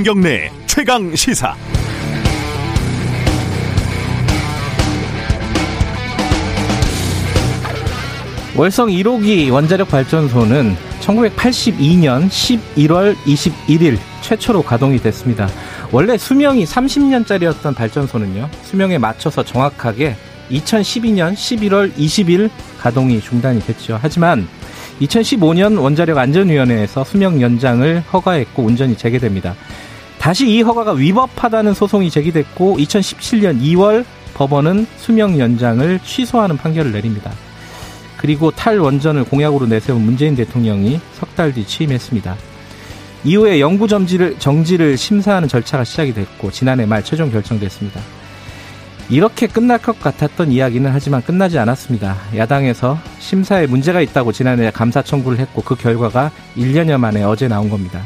김경래 최강 시사. 월성 1호기 원자력 발전소는 1982년 11월 21일 최초로 가동이 됐습니다. 원래 수명이 30년짜리였던 발전소는요, 수명에 맞춰서 정확하게 2012년 11월 20일 가동이 중단이 됐죠. 하지만 2015년 원자력 안전위원회에서 수명 연장을 허가했고 운전이 재개됩니다. 다시 이 허가가 위법하다는 소송이 제기됐고 2017년 2월 법원은 수명 연장을 취소하는 판결을 내립니다. 그리고 탈원전을 공약으로 내세운 문재인 대통령이 석 달 뒤 취임했습니다. 이후에 영구 정지를, 정지를 심사하는 절차가 시작이 됐고 지난해 말 최종 결정됐습니다. 이렇게 끝날 것 같았던 이야기는 하지만 끝나지 않았습니다. 야당에서 심사에 문제가 있다고 지난해 감사 청구를 했고 그 결과가 1년여 만에 어제 나온 겁니다.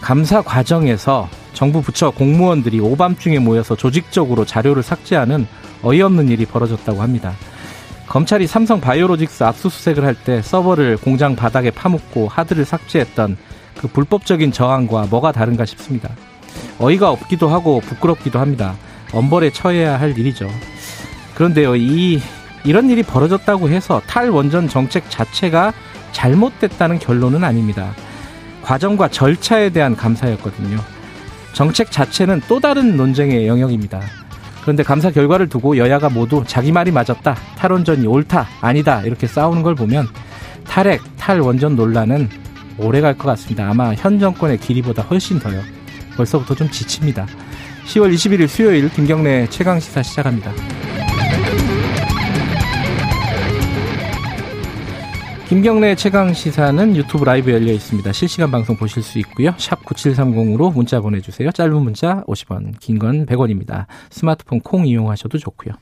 감사 과정에서 정부 부처 공무원들이 오밤중에 모여서 조직적으로 자료를 삭제하는 어이없는 일이 벌어졌다고 합니다. 검찰이 삼성 바이오로직스 압수수색을 할 때 서버를 공장 바닥에 파묻고 하드를 삭제했던 그 불법적인 저항과 뭐가 다른가 싶습니다. 어이가 없기도 하고 부끄럽기도 합니다. 엄벌에 처해야 할 일이죠. 그런데요, 이, 이런 일이 벌어졌다고 해서 탈원전 정책 자체가 잘못됐다는 결론은 아닙니다. 과정과 절차에 대한 감사였거든요. 정책 자체는 또 다른 논쟁의 영역입니다. 그런데 감사 결과를 두고 여야가 모두 자기 말이 맞았다, 탈원전이 옳다, 아니다 이렇게 싸우는 걸 보면 탈핵, 탈원전 논란은 오래 갈 것 같습니다. 아마 현 정권의 길이보다 훨씬 더요. 벌써부터 좀 지칩니다. 10월 21일 수요일 김경래 최강 시사 시작합니다. 김경래 최강 시사는 유튜브 라이브 열려 있습니다. 실시간 방송 보실 수 있고요. 샵 9730으로 문자 보내주세요. 짧은 문자 50원, 긴 건 100원입니다. 스마트폰 콩 이용하셔도 좋고요.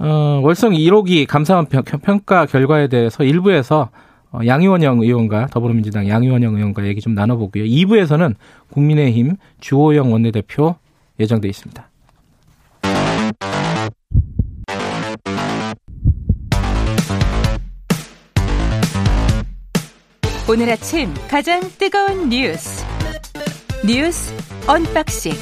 어, 월성 1호기 감사원 평가 결과에 대해서 일부에서 어, 양의원영 의원과 더불어민주당 양의원영 의원과 얘기 좀 나눠보고요. 2부에서는 국민의힘 주호영 원내대표 예정돼 있습니다. 오늘 아침 가장 뜨거운 뉴스 뉴스 언박싱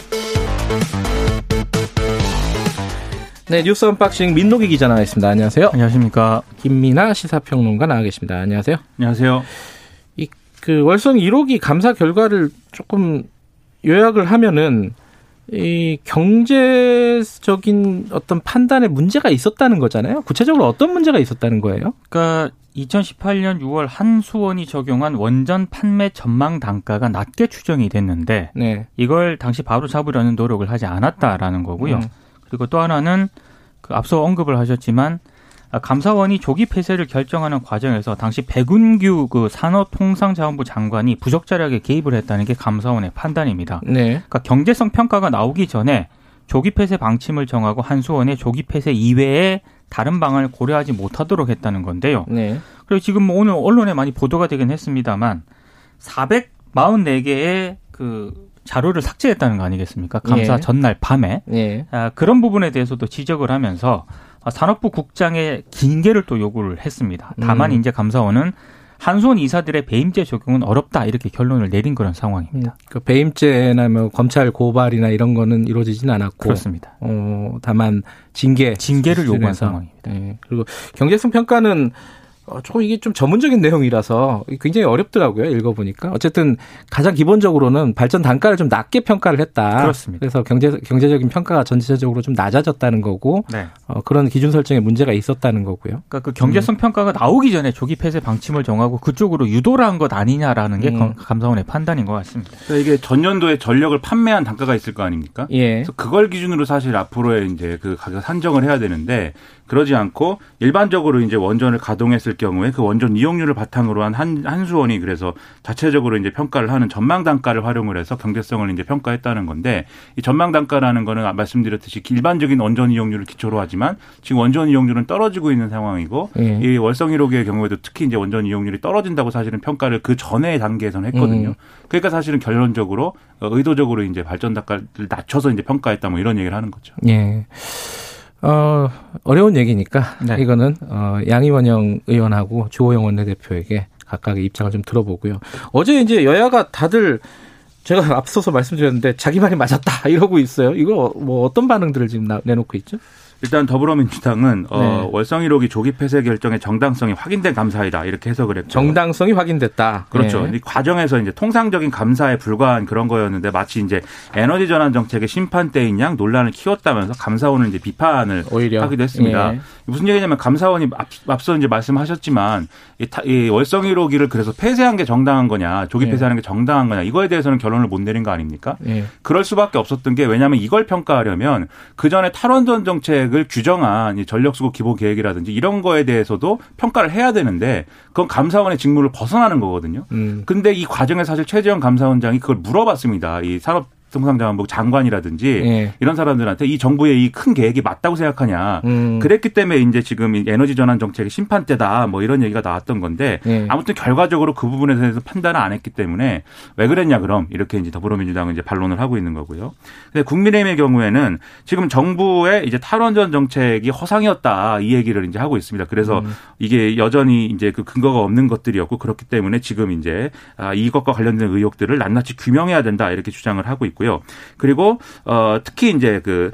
네 뉴스 언박싱 민노기 기자 나와 있습니다. 안녕하세요. 안녕하십니까. 김민아 시사평론가 나와 계십니다. 안녕하세요. 안녕하세요. 이 그 월성 1호기 감사 결과를 조금 요약을 하면은 이 경제적인 어떤 판단에 문제가 있었다는 거잖아요. 구체적으로 어떤 문제가 있었다는 거예요? 그러니까 2018년 6월 한수원이 적용한 원전 판매 전망 단가가 낮게 추정이 됐는데 네. 이걸 당시 바로 잡으려는 노력을 하지 않았다라는 거고요. 음. 그리고 또 하나는 그 앞서 언급을 하셨지만 아, 감사원이 조기 폐쇄를 결정하는 과정에서 당시 백운규 그 산업통상자원부 장관이 부적절하게 개입을 했다는 게 감사원의 판단입니다. 네. 그러니까 경제성 평가가 나오기 전에 조기 폐쇄 방침을 정하고 한수원의 조기 폐쇄 이외에 다른 방안을 고려하지 못하도록 했다는 건데요. 네. 그리고 지금 뭐 오늘 언론에 많이 보도가 되긴 했습니다만 444개의 그 자료를 삭제했다는 거 아니겠습니까? 감사 예. 전날 밤에 예. 아, 그런 부분에 대해서도 지적을 하면서 아, 산업부 국장의 징계를 또 요구를 했습니다. 다만 음. 이제 감사원은 한수원 이사들의 배임죄 적용은 어렵다 이렇게 결론을 내린 그런 상황입니다. 음, 그 배임죄나 뭐 검찰 고발이나 이런 거는 이루어지지는 않았고 그렇습니다. 어, 다만 징계 징계를 요구한 상황입니다. 네. 그리고 경제성 평가는 어, 조금 이게 좀 전문적인 내용이라서 굉장히 어렵더라고요. 읽어보니까. 어쨌든 가장 기본적으로는 발전 단가를 좀 낮게 평가를 했다. 그렇습니다. 그래서 경제, 경제적인 평가가 전체적으로 좀 낮아졌다는 거고, 네. 어, 그런 기준 설정에 문제가 있었다는 거고요. 그러니까 그 경제성 음. 평가가 나오기 전에 조기 폐쇄 방침을 정하고 그쪽으로 유도를 한 것 아니냐라는 게 음. 감사원의 판단인 것 같습니다. 그러니까 이게 전년도에 전력을 판매한 단가가 있을 거 아닙니까? 예. 그래서 그걸 기준으로 사실 앞으로의 이제 그 가격 산정을 해야 되는데 그러지 않고 일반적으로 이제 원전을 가동했을 경우에 그 원전 이용률을 바탕으로 한, 한 한수원이 그래서 자체적으로 이제 평가를 하는 전망 단가를 활용을 해서 경제성을 이제 평가했다는 건데 이 전망 단가라는 거는 말씀드렸듯이 일반적인 원전 이용률을 기초로 하지만 지금 원전 이용률은 떨어지고 있는 상황이고 예. 이 월성 1호기의 경우에도 특히 이제 원전 이용률이 떨어진다고 사실은 평가를 그 전에 단계에서는 했거든요. 음. 그러니까 사실은 결론적으로 의도적으로 이제 발전 단가를 낮춰서 이제 평가했다 뭐 이런 얘기를 하는 거죠. 예. 어, 어려운 얘기니까 네. 이거는 어, 양희원영 의원하고 주호영 원내대표에게 각각의 입장을 좀 들어보고요. 어제 이제 여야가 다들 제가 앞서서 말씀드렸는데 자기 말이 맞았다 이러고 있어요. 이거 뭐 어떤 반응들을 지금 내놓고 있죠? 일단 더불어민주당은 어, 네. 어, 월성 1호기 조기 폐쇄 결정의 정당성이 확인된 감사이다 이렇게 해석을 했고 정당성이 확인됐다. 그렇죠. 네. 이 과정에서 이제 통상적인 감사에 불과한 그런 거였는데 마치 이제 에너지 전환 정책의 심판대인 양 논란을 키웠다면서 감사원을 이제 비판을 오히려. 하기도 했습니다. 예. 무슨 얘기냐면 감사원이 앞, 서 이제 말씀하셨지만 이, 이 월성 1호기를 그래서 폐쇄한 게 정당한 거냐, 조기 예. 폐쇄하는 게 정당한 거냐 이거에 대해서는 결론을 못 내린 거 아닙니까? 예. 그럴 수밖에 없었던 게 왜냐하면 이걸 평가하려면 그 전에 탈원전 정책 을 규정한 전력수급 기본 계획이라든지 이런 거에 대해서도 평가를 해야 되는데 그건 감사원의 직무를 벗어나는 거거든요. 음. 근데 이 과정에 사실 최재형 감사원장이 그걸 물어봤습니다. 이 산업 통상자원부 장관이라든지 예. 이런 사람들한테 이 정부의 이 큰 계획이 맞다고 생각하냐. 음. 그랬기 때문에 이제 지금 에너지 전환 정책의 심판 때다 뭐 이런 얘기가 나왔던 건데 예. 아무튼 결과적으로 그 부분에 대해서 판단을 안 했기 때문에 왜 그랬냐 그럼 이렇게 이제 더불어민주당은 이제 반론을 하고 있는 거고요. 근데 국민의힘의 경우에는 지금 정부의 이제 탈원전 정책이 허상이었다 이 얘기를 이제 하고 있습니다. 그래서 음. 이게 여전히 이제 그 근거가 없는 것들이었고 그렇기 때문에 지금 이제 아, 이것과 관련된 의혹들을 낱낱이 규명해야 된다 이렇게 주장을 하고 있고 있고요. 그리고 어 특히 이제 그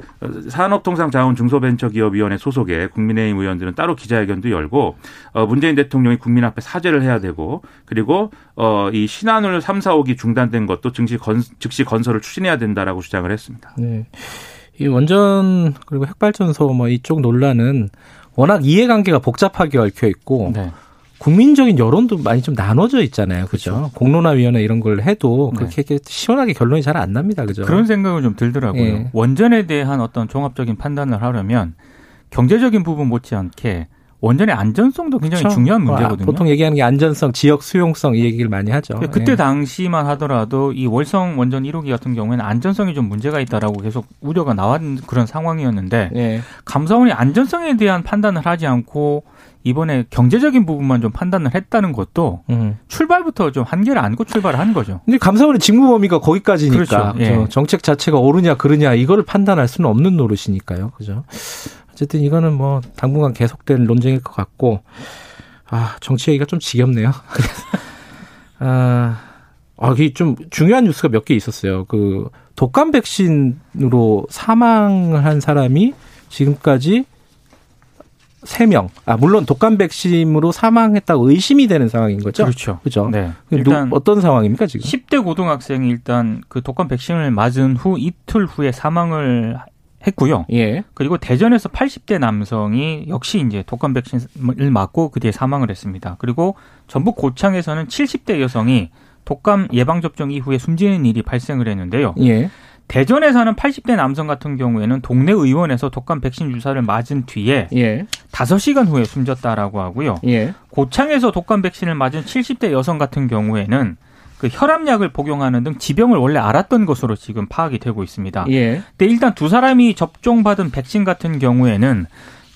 산업통상자원 중소벤처기업위원회 소속의 국민의힘 의원들은 따로 기자회견도 열고 어 문재인 대통령이 국민 앞에 사죄를 해야 되고 그리고 어이 신한울 3, 4, 5기 중단된 것도 즉시 건 즉시 건설을 추진해야 된다라고 주장을 했습니다. 네. 이 원전 그리고 핵발전소 뭐 이쪽 논란은 워낙 이해관계가 복잡하게 얽혀 있고 네. 국민적인 여론도 많이 좀 나눠져 있잖아요. 그죠? 그렇죠. 공론화위원회 이런 걸 해도 네. 그렇게 네. 시원하게 결론이 잘 안 납니다. 그죠? 그런 생각을 좀 들더라고요. 예. 원전에 대한 어떤 종합적인 판단을 하려면 경제적인 부분 못지않게 원전의 안전성도 굉장히 그렇죠. 중요한 뭐, 아, 문제거든요. 보통 얘기하는 게 안전성, 지역 수용성 이 얘기를 많이 하죠. 그때 예. 당시만 하더라도 이 월성 원전 1호기 같은 경우에는 안전성이 좀 문제가 있다라고 계속 우려가 나왔는 그런 상황이었는데 예. 감사원이 안전성에 대한 판단을 하지 않고 이번에 경제적인 부분만 좀 판단을 했다는 것도 음. 출발부터 좀 한계를 안고 출발을 한 거죠. 근데 감사원의 직무 범위가 거기까지니까 그렇죠. 예. 정책 자체가 옳으냐 그르냐 이거를 판단할 수는 없는 노릇이니까요. 그죠? 어쨌든 이거는 뭐 당분간 계속될 논쟁일 것 같고 아 정치 얘기가 좀 지겹네요. 아, 아, 이게 좀 중요한 뉴스가 몇 개 있었어요. 그 독감 백신으로 사망을 한 사람이 지금까지 3명. 아, 물론 독감 백신으로 사망했다고 의심이 되는 상황인 거죠? 그렇죠. 그죠? 네. 일단 어떤 상황입니까, 지금? 10대 고등학생이 일단 그 독감 백신을 맞은 후 이틀 후에 사망을 했고요. 예. 그리고 대전에서 80대 남성이 역시 이제 독감 백신을 맞고 그 뒤에 사망을 했습니다. 그리고 전북 고창에서는 70대 여성이 독감 예방 접종 이후에 숨지는 일이 발생을 했는데요. 예. 대전에 사는 80대 남성 같은 경우에는 동네 의원에서 독감 백신 주사를 맞은 뒤에 예. 5시간 후에 숨졌다라고 하고요. 예. 고창에서 독감 백신을 맞은 70대 여성 같은 경우에는 그 혈압약을 복용하는 등 지병을 원래 알았던 것으로 지금 파악이 되고 있습니다. 예. 근데 일단 두 사람이 접종받은 백신 같은 경우에는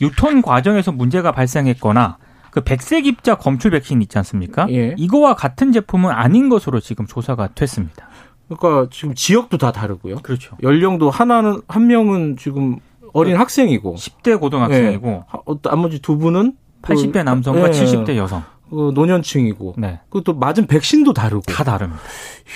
유통 과정에서 문제가 발생했거나 그 백색 입자 검출 백신 있지 않습니까? 예. 이거와 같은 제품은 아닌 것으로 지금 조사가 됐습니다. 그러니까 지금 지역도 다 다르고요. 그렇죠. 연령도 하나는 한 명은 지금 어린 그 학생이고 10대 고등학생이고 네. 나머지 두 분은 80대 그, 남성과 네. 70대 여성. 그 노년층이고 네. 그또 맞은 백신도 다르고 다 다릅니다.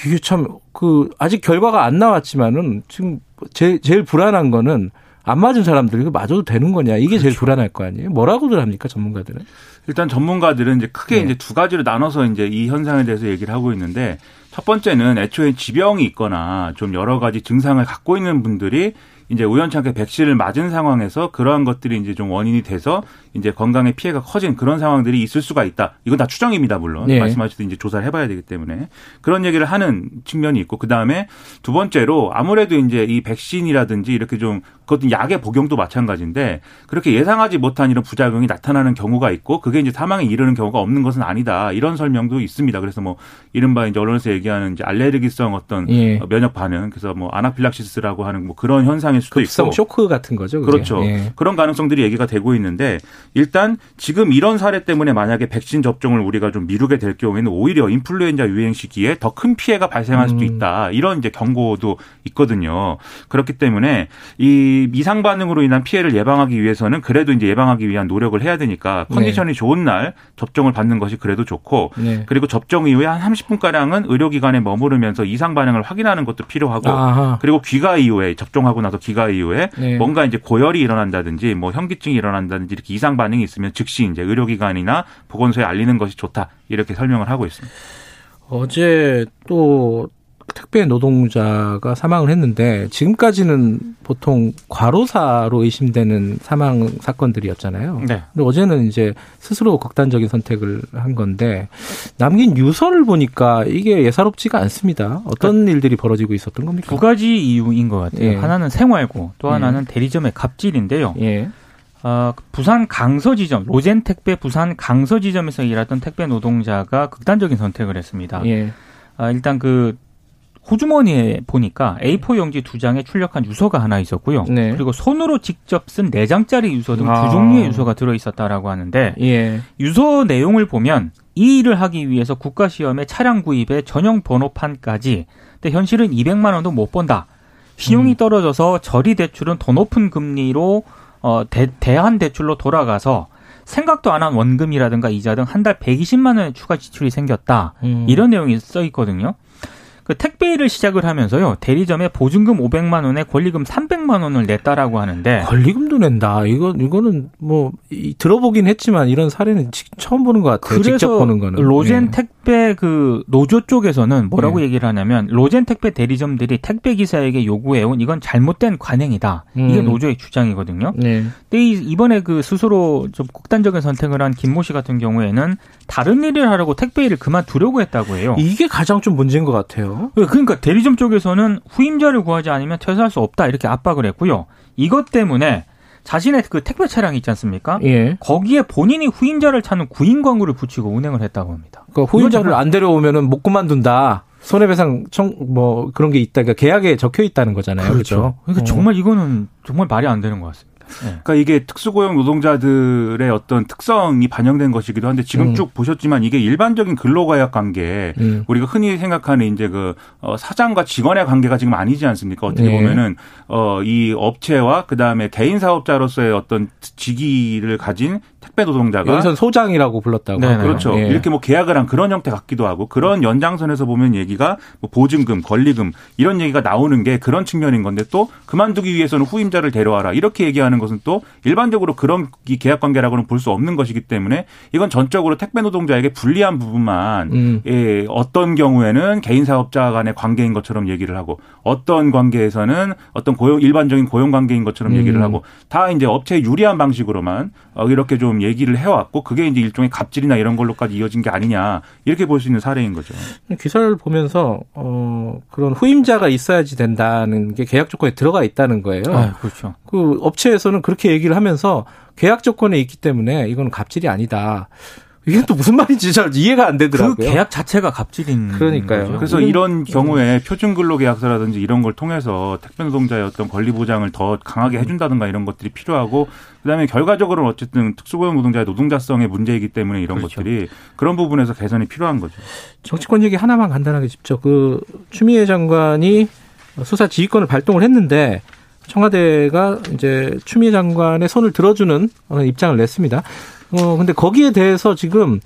이게 참 그 아직 결과가 안 나왔지만은 지금 제, 제일 불안한 거는 안 맞은 사람들이 그 맞아도 되는 거냐 이게 그렇죠. 제일 불안할 거 아니에요. 뭐라고들 합니까 전문가들은? 일단 전문가들은 이제 크게 네. 이제 두 가지로 나눠서 이제 이 현상에 대해서 얘기를 하고 있는데 첫 번째는 애초에 지병이 있거나 좀 여러 가지 증상을 갖고 있는 분들이 이제 우연찮게 백신을 맞은 상황에서 그러한 것들이 이제 좀 원인이 돼서 이제 건강에 피해가 커진 그런 상황들이 있을 수가 있다. 이건 다 추정입니다, 물론. 네. 말씀하셨듯이 이제 조사를 해봐야 되기 때문에 그런 얘기를 하는 측면이 있고 그 다음에 두 번째로 아무래도 이제 이 백신이라든지 이렇게 좀 그것도 약의 복용도 마찬가지인데 그렇게 예상하지 못한 이런 부작용이 나타나는 경우가 있고 그게 이제 사망에 이르는 경우가 없는 것은 아니다 이런 설명도 있습니다. 그래서 뭐 이른바 이제 언론에서 얘기하는 이제 알레르기성 어떤 예. 면역 반응 그래서 뭐 아나필락시스라고 하는 뭐 그런 현상일 수도 있고 쇼크 같은 거죠. 그게. 그렇죠. 예. 그런 가능성들이 얘기가 되고 있는데 일단 지금 이런 사례 때문에 만약에 백신 접종을 우리가 좀 미루게 될 경우에는 오히려 인플루엔자 유행 시기에 더 큰 피해가 발생할 수도 음. 있다 이런 이제 경고도 있거든요. 그렇기 때문에 이이 이상 반응으로 인한 피해를 예방하기 위해서는 그래도 이제 예방하기 위한 노력을 해야 되니까 컨디션이 네. 좋은 날 접종을 받는 것이 그래도 좋고 네. 그리고 접종 이후에 한 30분 가량은 의료기관에 머무르면서 이상 반응을 확인하는 것도 필요하고 아하. 그리고 귀가 이후에 접종하고 나서 귀가 이후에 네. 뭔가 이제 고열이 일어난다든지 뭐 현기증이 일어난다든지 이렇게 이상 반응이 있으면 즉시 이제 의료기관이나 보건소에 알리는 것이 좋다 이렇게 설명을 하고 있습니다. 어제 또 택배 노동자가 사망을 했는데 지금까지는 보통 과로사로 의심되는 사망 사건들이었잖아요. 네. 근데 어제는 이제 스스로 극단적인 선택을 한 건데 남긴 유서를 보니까 이게 예사롭지가 않습니다. 어떤 그러니까 일들이 벌어지고 있었던 겁니까? 두 가지 이유인 것 같아요. 예. 하나는 생활고 또 하나는 예. 대리점의 갑질인데요. 예. 어, 부산 강서 지점, 로젠 택배 부산 강서 지점에서 일하던 택배 노동자가 극단적인 선택을 했습니다. 예. 아, 일단 그 호주머니에 보니까 A4 용지 두 장에 출력한 유서가 하나 있었고요. 네. 그리고 손으로 직접 쓴 네 장짜리 유서 등두 아. 종류의 유서가 들어 있었다라고 하는데 예. 유서 내용을 보면 이 일을 하기 위해서 국가 시험에 차량 구입에 전용 번호판까지 근데 현실은 200만 원도 못 번다. 신용이 음. 떨어져서 저리 대출은 더 높은 금리로 어 대, 대한 대출로 돌아가서 생각도 안 한 원금이라든가 이자 등 한 달 120만 원의 추가 지출이 생겼다. 음. 이런 내용이 써 있거든요. 그 택배일을 시작을 하면서요 대리점에 보증금 500만 원에 권리금 300만 원을 냈다라고 하는데 권리금도 낸다. 이거 이거는 뭐 들어보긴 했지만 이런 사례는 처음 보는 것 같아요. 직접 보는 거는 로젠 네. 택배 그 노조 쪽에서는 뭐라고 네. 얘기를 하냐면 로젠 택배 대리점들이 택배 기사에게 요구해온 이건 잘못된 관행이다. 음. 이게 노조의 주장이거든요. 네. 근데 이번에 그 스스로 좀 극단적인 선택을 한 김모 씨 같은 경우에는 다른 일을 하려고 택배 일을 그만두려고 했다고 해요. 이게 가장 좀 문제인 것 같아요. 네, 그러니까 대리점 쪽에서는 후임자를 구하지 않으면 퇴사할 수 없다 이렇게 압박을 했고요. 이것 때문에 자신의 그 택배 차량이 있지 않습니까? 예. 거기에 본인이 후임자를 찾는 구인 광고를 붙이고 운행을 했다고 합니다. 그러니까 후임자를 안 데려오면은 못 그만둔다. 손해배상 청 뭐 그런 게 있다. 그러니까 계약에 적혀 있다는 거잖아요. 그렇죠. 그렇죠? 그러니까 어. 정말 이거는 정말 말이 안 되는 것 같습니다. 네. 그러니까 이게 특수고용 노동자들의 어떤 특성이 반영된 것이기도 한데 지금 음. 쭉 보셨지만 이게 일반적인 근로과약 관계 음. 우리가 흔히 생각하는 이제 그 어, 사장과 직원의 관계가 지금 아니지 않습니까? 어떻게 네. 보면은 어, 이 업체와 그 다음에 개인 사업자로서의 어떤 직위를 가진 택배 노동자가 여기서 소장이라고 불렀다고. 네, 그렇죠. 네. 이렇게 뭐 계약을 한 그런 형태 같기도 하고 그런 연장선에서 보면 얘기가 뭐 보증금, 권리금 이런 얘기가 나오는 게 그런 측면인 건데 또 그만두기 위해서는 후임자를 데려와라 이렇게 얘기하는 것은 또 일반적으로 그런 이 계약 관계라고는 볼 수 없는 것이기 때문에 이건 전적으로 택배 노동자에게 불리한 부분만 음. 예, 어떤 경우에는 개인 사업자 간의 관계인 것처럼 얘기를 하고 어떤 관계에서는 어떤 고용 일반적인 고용 관계인 것처럼 음. 얘기를 하고 다 이제 업체에 유리한 방식으로만 어, 이렇게 좀 얘기를 해왔고 그게 이제 일종의 갑질이나 이런 걸로까지 이어진 게 아니냐 이렇게 볼 수 있는 사례인 거죠. 기사를 보면서 어 그런 후임자가 있어야지 된다는 게 계약 조건에 들어가 있다는 거예요. 아, 그렇죠. 그 업체에서는 그렇게 얘기를 하면서 계약 조건에 있기 때문에 이건 갑질이 아니다. 이게 또 무슨 말인지 잘 이해가 안 되더라고요. 그 계약 자체가 갑질인 그러니까요. 거죠. 그래서 이런 경우에 표준 근로 계약서라든지 이런 걸 통해서 택배 노동자의 어떤 권리 보장을 더 강하게 해준다든가 이런 것들이 필요하고 그다음에 결과적으로는 어쨌든 특수고용 노동자의 노동자성의 문제이기 때문에 이런 그렇죠. 것들이 그런 부분에서 개선이 필요한 거죠. 정치권 얘기 하나만 간단하게 짚죠. 그 추미애 장관이 수사 지휘권을 발동을 했는데 청와대가 이제 추미애 장관의 손을 들어주는 입장을 냈습니다. 어, 근데 거기에 대해서 지금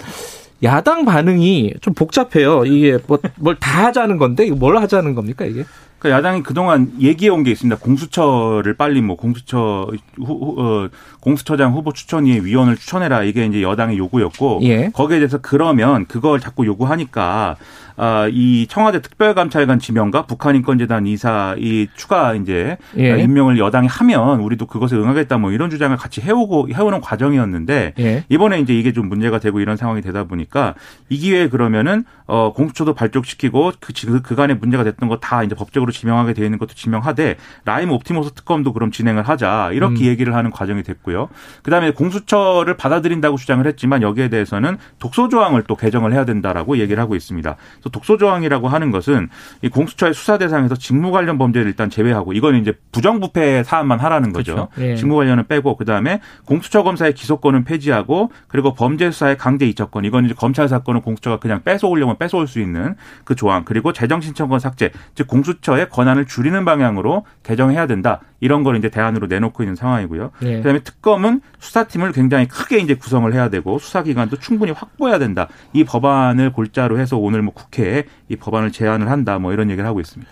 야당 반응이 좀 복잡해요. 이게 뭐, 뭘 다 하자는 건데, 이거 뭘 하자는 겁니까, 이게? 그러니까 야당이 그동안 얘기해 온 게 있습니다. 공수처를 빨리 뭐 공수처 후, 어, 공수처장 후보 추천위의 위원을 추천해라 이게 이제 여당의 요구였고 예. 거기에 대해서 그러면 그걸 자꾸 요구하니까 아, 이 청와대 특별감찰관 지명과 북한인권재단 이사 이 추가 이제 예. 임명을 여당이 하면 우리도 그것에 응하겠다 뭐 이런 주장을 같이 해오고 해오는 과정이었는데 예. 이번에 이제 이게 좀 문제가 되고 이런 상황이 되다 보니까 이 기회에 그러면은 어 공수처도 발족시키고 그, 그 그간에 문제가 됐던 거 다 이제 법적으로 지명하게 되어 있는 것도 지명하되 라임 옵티머스 특검도 그럼 진행을 하자 이렇게 음. 얘기를 하는 과정이 됐고요. 그다음에 공수처를 받아들인다고 주장을 했지만 여기에 대해서는 독소 조항을 또 개정을 해야 된다라고 얘기를 하고 있습니다. 독소 조항이라고 하는 것은 이 공수처의 수사 대상에서 직무 관련 범죄를 일단 제외하고 이거는 이제 부정부패 사안만 하라는 거죠. 그렇죠. 네. 직무 관련은 빼고 그다음에 공수처 검사의 기소권은 폐지하고 그리고 범죄 수사의 강제 이첩권 이건 이제 검찰 사건은 공수처가 그냥 뺏어오려면 뺏어올 수 있는 그 조항 그리고 재정 신청권 삭제 즉 공수처의 검찰의 권한을 줄이는 방향으로 개정해야 된다. 이런 걸 이제 대안으로 내놓고 있는 상황이고요. 네. 그다음에 특검은 수사팀을 굉장히 크게 이제 구성을 해야 되고 수사 기간도 충분히 확보해야 된다. 이 법안을 골자로 해서 오늘 뭐 국회에 이 법안을 제안을 한다. 뭐 이런 얘기를 하고 있습니다.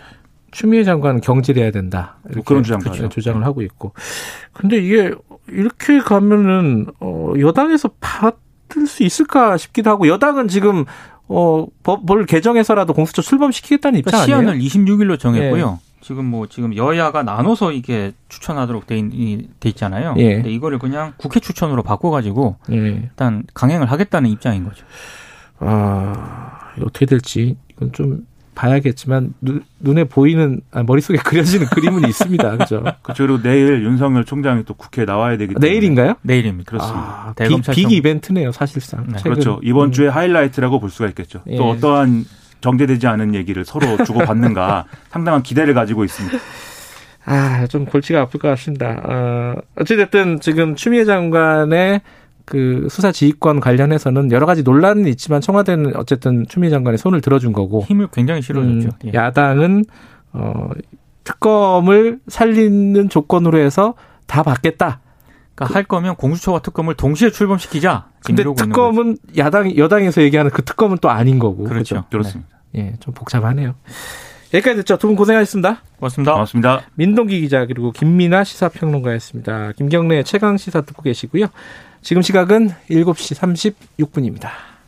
추미애 장관은 경질해야 된다. 뭐 그런 주장 주장을 하고 있고. 근데 이게 이렇게 가면은 어 여당에서 받을 수 있을까 싶기도 하고 여당은 지금 어 법을 개정해서라도 공수처 출범시키겠다는 입장 그러니까 아니에요? 시한을 26일로 정했고요. 예. 지금 뭐 지금 여야가 나눠서 이게 추천하도록 돼, 있, 돼 있잖아요. 예. 근데 이거를 그냥 국회 추천으로 바꿔가지고 예. 일단 강행을 하겠다는 입장인 거죠. 아 어떻게 될지 이건 좀 봐야겠지만 눈, 눈에 보이는 아, 머릿속에 그려지는 그림은 있습니다. 그죠? 그리고 내일 윤석열 총장이 또 국회에 나와야 되기 때문에 내일인가요? 내일입니다. 그렇습니다. 아, 대검찰 빅, 빅 이벤트네요, 사실상. 네. 그렇죠. 이번 음. 주에 하이라이트라고 볼 수가 있겠죠. 예. 또 어떠한 정제되지 않은 얘기를 서로 주고받는가 상당한 기대를 가지고 있습니다. 아, 좀 골치가 아플 것 같습니다. 어, 어찌됐든 지금 추미애 장관의 그 수사 지휘권 관련해서는 여러 가지 논란은 있지만 청와대는 어쨌든 추미애 장관의 손을 들어준 거고 힘을 굉장히 실어줬죠. 음, 예. 야당은 어 특검을 살리는 조건으로 해서 다 받겠다. 그러니까 할 거면 공수처와 특검을 동시에 출범시키자. 근데 특검은 야당 여당에서 얘기하는 그 특검은 또 아닌 거고. 그렇죠. 그렇죠? 그렇습니다. 네. 예, 좀 복잡하네요. 여기까지 듣죠. 두 분 고생하셨습니다. 고맙습니다. 고맙습니다. 민동기 기자 그리고 김민아 시사평론가였습니다. 김경래 최강 시사 듣고 계시고요. 지금 시각은 7시 36분입니다.